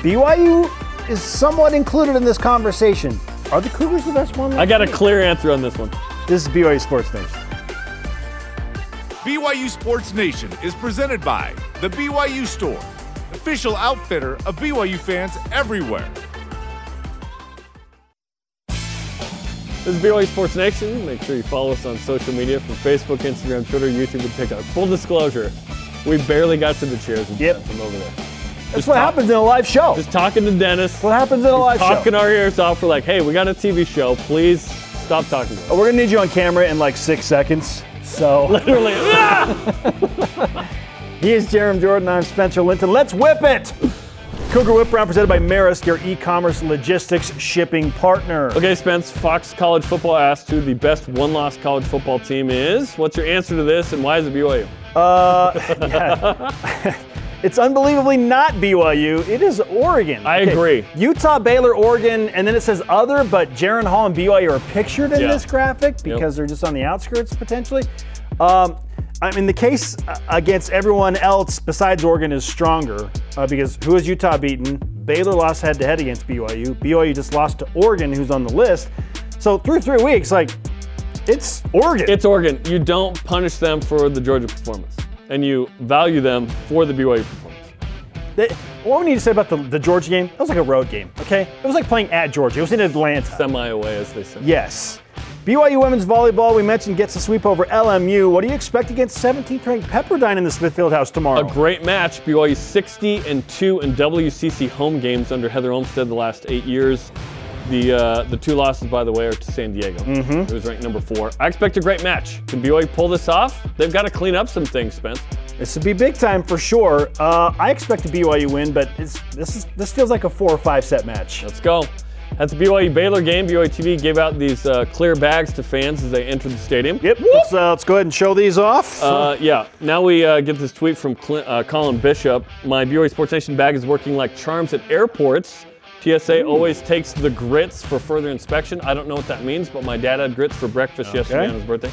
BYU is somewhat included in this conversation. Are the Cougars the best one? I got a clear answer on this one. This is BYU Sports Nation. BYU Sports Nation is presented by The BYU Store, official outfitter of BYU fans everywhere. This is BYU Sports Nation. Make sure you follow us on social media from Facebook, Instagram, Twitter, YouTube, and TikTok. Full disclosure, we barely got to the chairs and Yep. them over there. That's what happens in a live show. Just talking to Dennis, what happens in a live talking show. Talking our ears off. We're like, hey, we got a TV show. Please stop talking to us. We're gonna need you on camera in like six seconds. So [laughs] Literally, [laughs] he is Jarom Jordan. I'm Spencer Linton. Let's whip it. Cougar Whip Round presented by Maersk, your e-commerce logistics shipping partner. Okay, Spence, Fox College Football asked who the best one loss college football team is. What's your answer to this, and why is it BYU? Uh, [laughs] [laughs] It's unbelievably not BYU. It is Oregon. I agree. Utah, Baylor, Oregon, and then it says other, but Jaren Hall and BYU are pictured in Yeah. this graphic because they're just on the outskirts potentially. Um, I mean, the case uh, against everyone else besides Oregon is stronger uh, because who has Utah beaten? Baylor lost head to head against BYU. BYU just lost to Oregon, who's on the list. So through three weeks, like it's Oregon. It's Oregon. You don't punish them for the Georgia performance, and you value them for the BYU performance. They- what we need to say about the, the Georgia game? That was like a road game, okay? It was like playing at Georgia. It was in Atlanta. Semi away, as they say. Yes. BYU women's volleyball, we mentioned, gets a sweep over LMU. What do you expect against 17th ranked Pepperdine in the Smith Fieldhouse tomorrow? A great match. BYU 60 and 2 in WCC home games under Heather Olmstead the last eight years. The uh, the two losses, by the way, are to San Diego, Mm-hmm. who was ranked number four. I expect a great match. Can BYU pull this off? They've got to clean up some things, Spence. This would be big time for sure. Uh, I expect a BYU win, but it's, this is this feels like a four or five set match. Let's go. That's the BYU Baylor game. BYU TV gave out these uh, clear bags to fans as they entered the stadium. Yep. Let's, uh, let's go ahead and show these off. Uh, yeah. Now we uh, get this tweet from Clint, uh, Colin Bishop. My BYU Sports Nation bag is working like charms at airports. TSA always takes the grits for further inspection. I don't know what that means, but my dad had grits for breakfast yesterday on his birthday.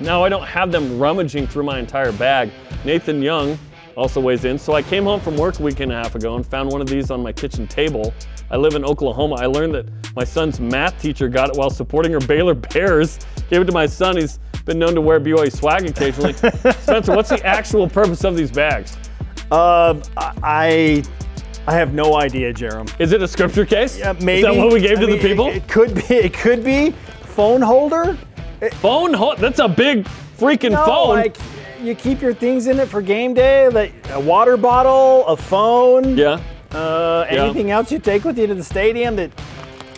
Now I don't have them rummaging through my entire bag. Nathan Young also weighs in. So I came home from work a week and a half ago and found one of these on my kitchen table. I live in Oklahoma. I learned that my son's math teacher got it while supporting her Baylor [laughs] Bears. Gave it to my son. He's been known to wear BYU swag occasionally. [laughs] Spencer, what's the actual purpose of these bags? Um, I I have no idea, Jarom. Is it a scripture case? Yeah, maybe. Is that what we gave I to mean, the people? It, it could be. It could be phone holder. phone? Ho- That's a big freaking No, phone. like you keep your things in it for game day, like a water bottle, a phone. yeah. Uh, Yeah. anything else you take with you to the stadium that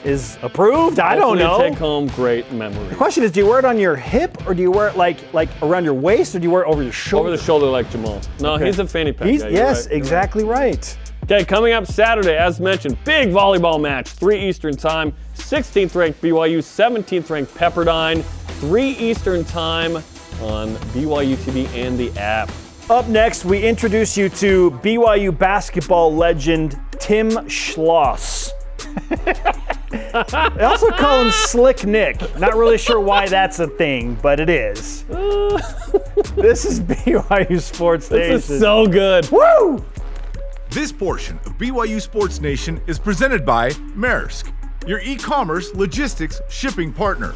is approved? I don't know. Take home great memories. The question is, do you wear it on your hip or do you wear it like like around your waist or do you wear it over your shoulder? Over the shoulder like Jamaal. No, Okay. he's a fanny pack He's, guy. Yes, right. exactly right. Okay, coming up Saturday, as mentioned, big volleyball match, 3 Eastern time, 16th ranked BYU, 17th ranked Pepperdine, 3 Eastern time on BYU TV and the app. Up next, we introduce you to BYU basketball legend Tim Schloss. They also call him Slick Nick. Not really sure why that's a thing, but it is. this is BYU Sports Nation. This is so good. Woo! This portion of BYU Sports Nation is presented by Maersk, your e commerce logistics shipping partner.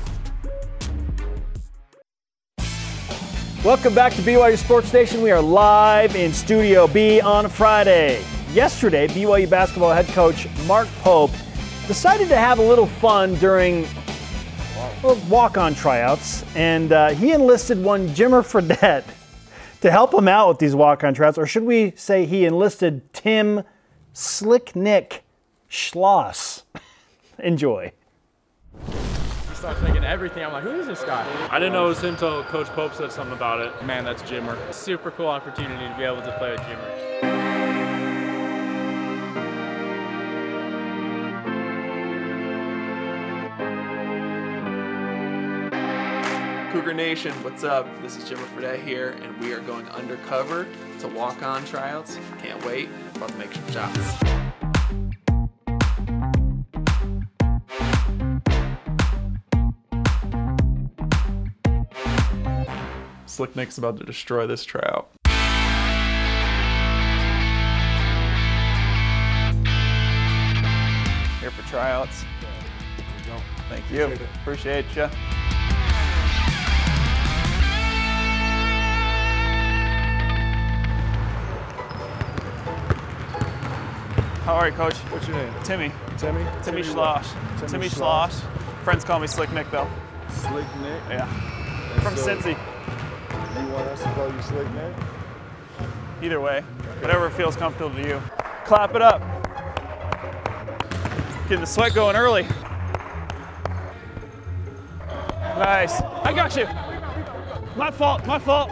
Welcome back to BYU Sports Nation. We are live in Studio B on Friday. Yesterday, BYU basketball head coach Mark Pope decided to have a little fun during walk on tryouts, and uh, he enlisted one Jimmer Fredette [laughs] to help him out with these walk on tryouts, or should we say he enlisted Tim Slick Nick Schloss? [laughs] Enjoy. Start thinking everything. I'm like, who is this guy? I didn't know it was him until Coach Pope said something about it. Man, that's Jimmer. Super cool opportunity to be able to play with Jimmer. Cougar Nation, what's up? This is Jimmer Fredette here, and we are going undercover to walk on tryouts. Can't wait. About to make some shots. Slick Nick's about to destroy this trout. Here for tryouts. Thank you. Appreciate you. How are you, Coach? What's your name? Timmy. Timmy? Timmy? Schloss. Timmy Timmy Schloss. Schloss. Friends call me Slick Nick, though. Slick Nick. Yeah. And From so, Cincy. You want us to call you Slick Nick? Either way, whatever feels comfortable to you. Clap it up. Getting the sweat going early. Nice. I got you. My fault, my fault.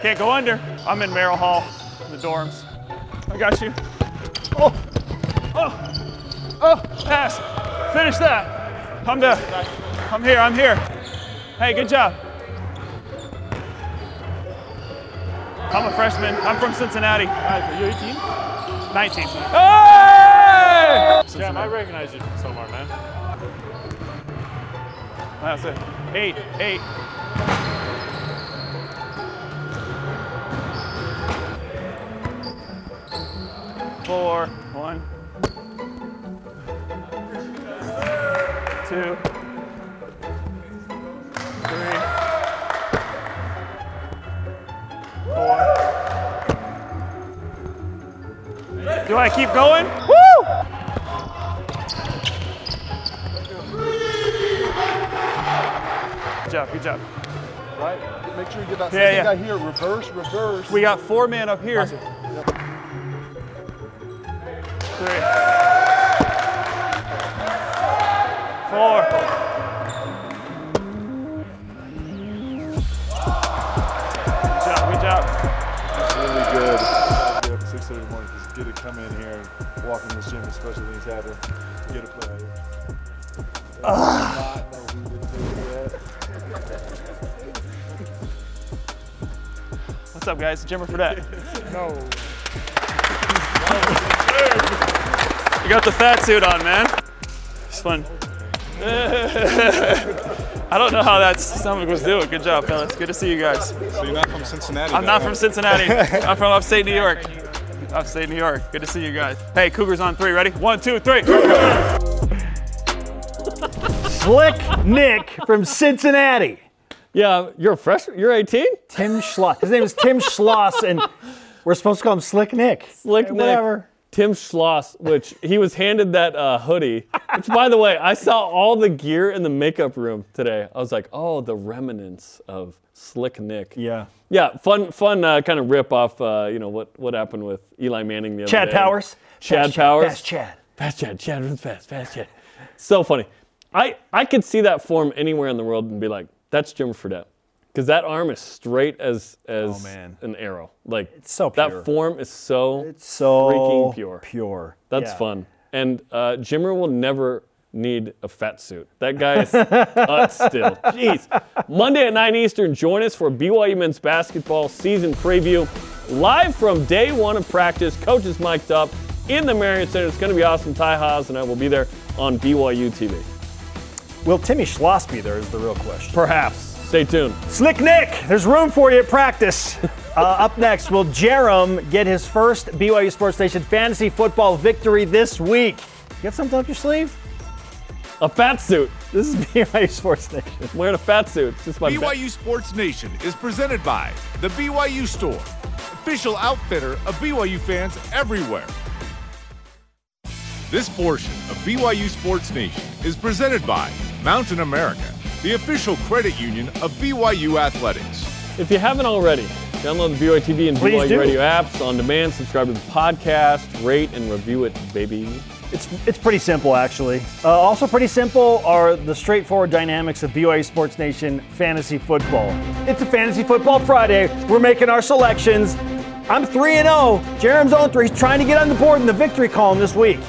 Can't go under. I'm in Merrill Hall, the dorms. I got you. Oh, oh, oh, pass. Finish that. I'm. I'm here, I'm here. Hey, good job. I'm a freshman. I'm from Cincinnati. Are you 18? 19. Hey! Jam, I recognize you from somewhere, man. That's it. Eight, eight. Four, one, two, Do I keep going? Woo! Good job, good job. Right? Make sure you get that Yeah, yeah. guy here. Reverse, reverse. We got four men up here. That's it. Three. Four. Get to come in here and walk in this gym, especially things happen. Get a play. Not know who didn't take it yet. What's up, guys? Jimmer Fredette. [laughs] No. You got the fat suit on, man. It's fun. [laughs] I don't know how that stomach was doing. Good job, fellas. Good to see you guys. So you're not from Cincinnati? I'm not from Cincinnati. I'm from upstate New York. Upstate New York. Good to see you guys. Hey, Cougars on three. Ready? One, two, three. Slick Nick from Cincinnati. Yeah, you're a freshman. You're 18. Tim Schloss. His name is Tim Schloss, and we're supposed to call him Slick Nick. Slick Hey, Nick. Whatever. Tim Schloss, which he was handed that uh, hoodie. Which, by the way, I saw all the gear in the makeup room today. I was like, oh, the remnants of Slick Nick. Yeah. Yeah, fun, fun uh, kind of rip off. Uh, you know what what happened with Eli Manning the other day. Chad day. Powers. Chad Fast Powers. Fast Chad. Fast Chad. Chad runs fast. Fast Chad. So funny. I I could see that form anywhere in the world and be like, that's Jim Fredette, because that arm is straight as as Oh, man. an arrow. Like It's so pure. that form is so It's so freaking pure. Pure. That's Yeah. fun. And uh, Jimmer will never need a fat suit. That guy is [laughs] still. Jeez. Monday at 9 Eastern, join us for BYU men's basketball season preview. Live from day one of practice, coaches mic'd up, in the Marriott Center. It's going to be awesome. Ty Haas and I will be there on BYU TV. Will Timmy Schloss be there? Is the real question. Perhaps. Stay tuned. Slick Nick, there's room for you at practice. [laughs] Uh, up next, will Jarom get his first BYU Sports Nation fantasy football victory this week? Get something up your sleeve? A fat suit. This is [laughs] BYU Sports Nation. I'm wearing a fat suit. It's just my BYU Sports Nation is presented by The BYU Store, official outfitter of BYU fans everywhere. This portion of BYU Sports Nation is presented by Mountain America, the official credit union of BYU Athletics. If you haven't already, download the BYU TV and Please BYU do. Radio apps on demand. Subscribe to the podcast, rate and review it, baby. It's, it's pretty simple, actually. Uh, also, pretty simple are the straightforward dynamics of BYU Sports Nation fantasy football. It's a fantasy football Friday. We're making our selections. I'm 3 and 0. Jarom's on 3. He's trying to get on the board in the victory column this week.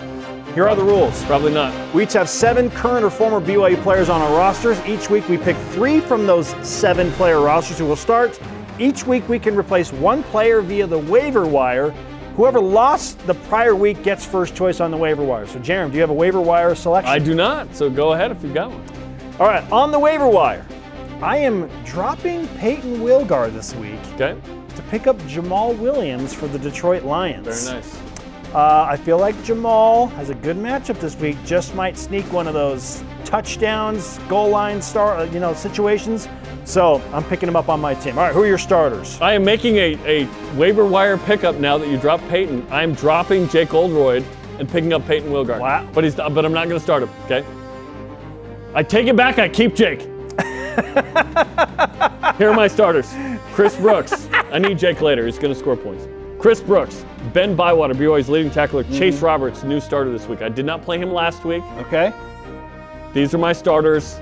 Here are the rules. Probably not. We each have seven current or former BYU players on our rosters. Each week we pick three from those seven player rosters who will start. Each week we can replace one player via the waiver wire. Whoever lost the prior week gets first choice on the waiver wire. So, Jarom, do you have a waiver wire selection? I do not. So go ahead if you've got one. All right, on the waiver wire, I am dropping Payton Wilgar this week Okay. to pick up Jamaal Williams for the Detroit Lions. Very nice. Uh, I feel like Jamaal has a good matchup this week. Just might sneak one of those touchdowns, goal line star, uh, you know, situations. So I'm picking him up on my team. All right, who are your starters? I am making a, a waiver wire pickup now that you dropped Payton. I'm dropping Jake Oldroyd and picking up Payton Wilgar. Wow. But he's but I'm not going to start him. Okay. I take it back. I keep Jake. [laughs] Here are my starters. Chris Brooks. I need Jake later. He's going to score points. Chris Brooks, Ben Bywater, BYU's leading tackler. Chase Roberts, new starter this week. I did not play him last week. Okay. These are my starters.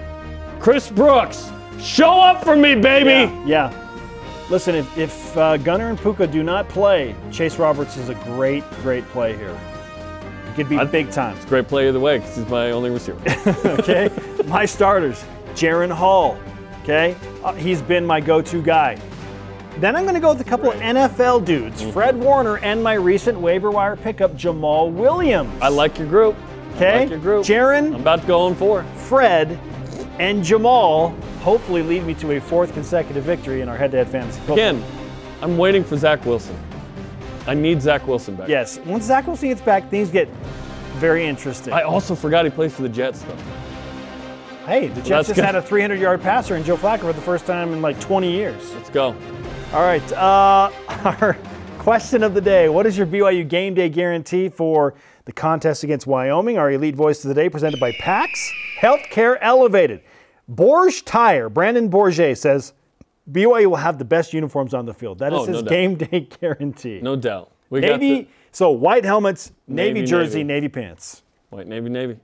Chris Brooks, show up for me, baby. Yeah. yeah. Listen, if, if uh, Gunner and Puka do not play, Chase Roberts is a great, great play here. Could be I- big time. Great play either way because he's my only receiver. [laughs] okay? my starters, Jaren Hall. Okay? Uh, he's been my go to guy. Then I'm going to go with a couple of NFL dudes Mm-hmm. Fred Warner and my recent waiver wire pickup, Jamaal Williams. I like your group. Okay? like your group. Jaren, I'm about to go on four. Fred, and Jamaal hopefully lead me to a fourth consecutive victory in our head to head fantasy football. Again, I'm waiting for Zach Wilson. I need Zach Wilson back. Yes, once Zach Wilson gets back, things get very interesting. I also forgot he plays for the Jets, though. hey, the Jets just had a 300 yard passer in Joe Flacco for the first time in like 20 years. Let's go. All right. Uh, [laughs] our question of the day What is your BYU game day guarantee for the contest against Wyoming? Our elite voice of the day presented by PAX Healthcare Elevated. Borge Tire, Brandon Borge says BYU will have the best uniforms on the field. That is Oh, no his doubt. game day [laughs] guarantee. No doubt. We got Navy, the so white helmets, navy, Navy, jersey, navy. navy pants. white Navy Navy.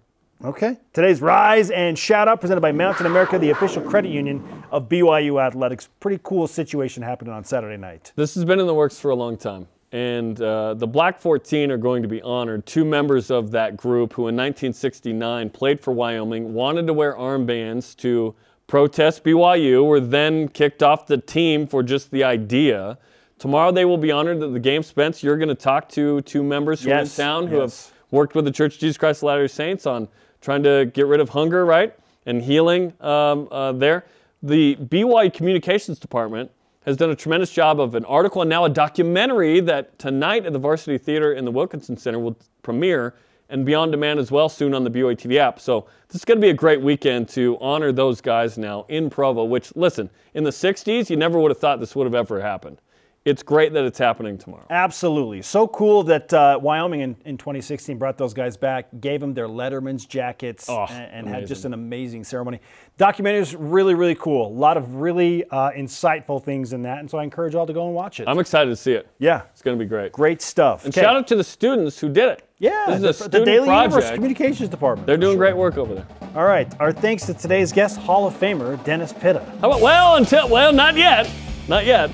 Okay. Today's Rise and Shout Out presented by Mountain America, the official credit union of BYU Athletics. Pretty cool situation happening on Saturday night. This has been in the works for a long time. And uh, the Black 14 are going to be honored. Two members of that group who in 1969 played for Wyoming, wanted to wear armbands to protest BYU, were then kicked off the team for just the idea. Tomorrow they will be honored at the game. Spence, you're going to talk to two members who Yes, are in town who yes. have worked with the Church of Jesus Christ of Latter-day Saints on trying to get rid of hunger, right, and healing um, uh, there. The BYU Communications Department has done a tremendous job of an article and now a documentary that tonight at the Varsity Theater in the Wilkinson Center will premiere and be on demand as well soon on the BYU TV app. So this is going to be a great weekend to honor those guys now in Provo, which, listen, in the 60s, you never would have thought this would have ever happened. It's great that it's happening tomorrow. Absolutely. So cool that uh, Wyoming in, in 2016 brought those guys back, gave them their Letterman's jackets, Oh, and, and had just an amazing ceremony. Documentary is really, really cool. A lot of really uh, insightful things in that, and so I encourage you all to go and watch it. I'm excited to see it. yeah, It's going to be great. great stuff. And Okay. shout out to the students who did it. yeah, this is the, the Daily Universe. Communications Department. They're doing great work over there. All right. Our thanks to today's guest, Hall of Famer Dennis Pitta. How about well until well not yet, not yet.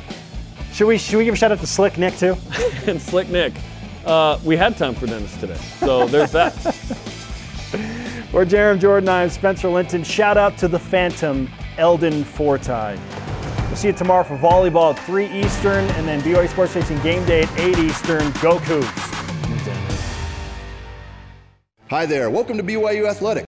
Should we should we give a shout out to Slick Nick too? [laughs] And Slick Nick, uh, we had time for Dennis today, so there's that. [laughs] For Jarom Jordan, I'm Spencer Linton. Shout out to the Phantom, Eldon Forti. We'll see you tomorrow for volleyball at 3 Eastern and then BYU Sports Nation game day at 8 Eastern. Go Cougs. Hi there, welcome to BYU Athletics.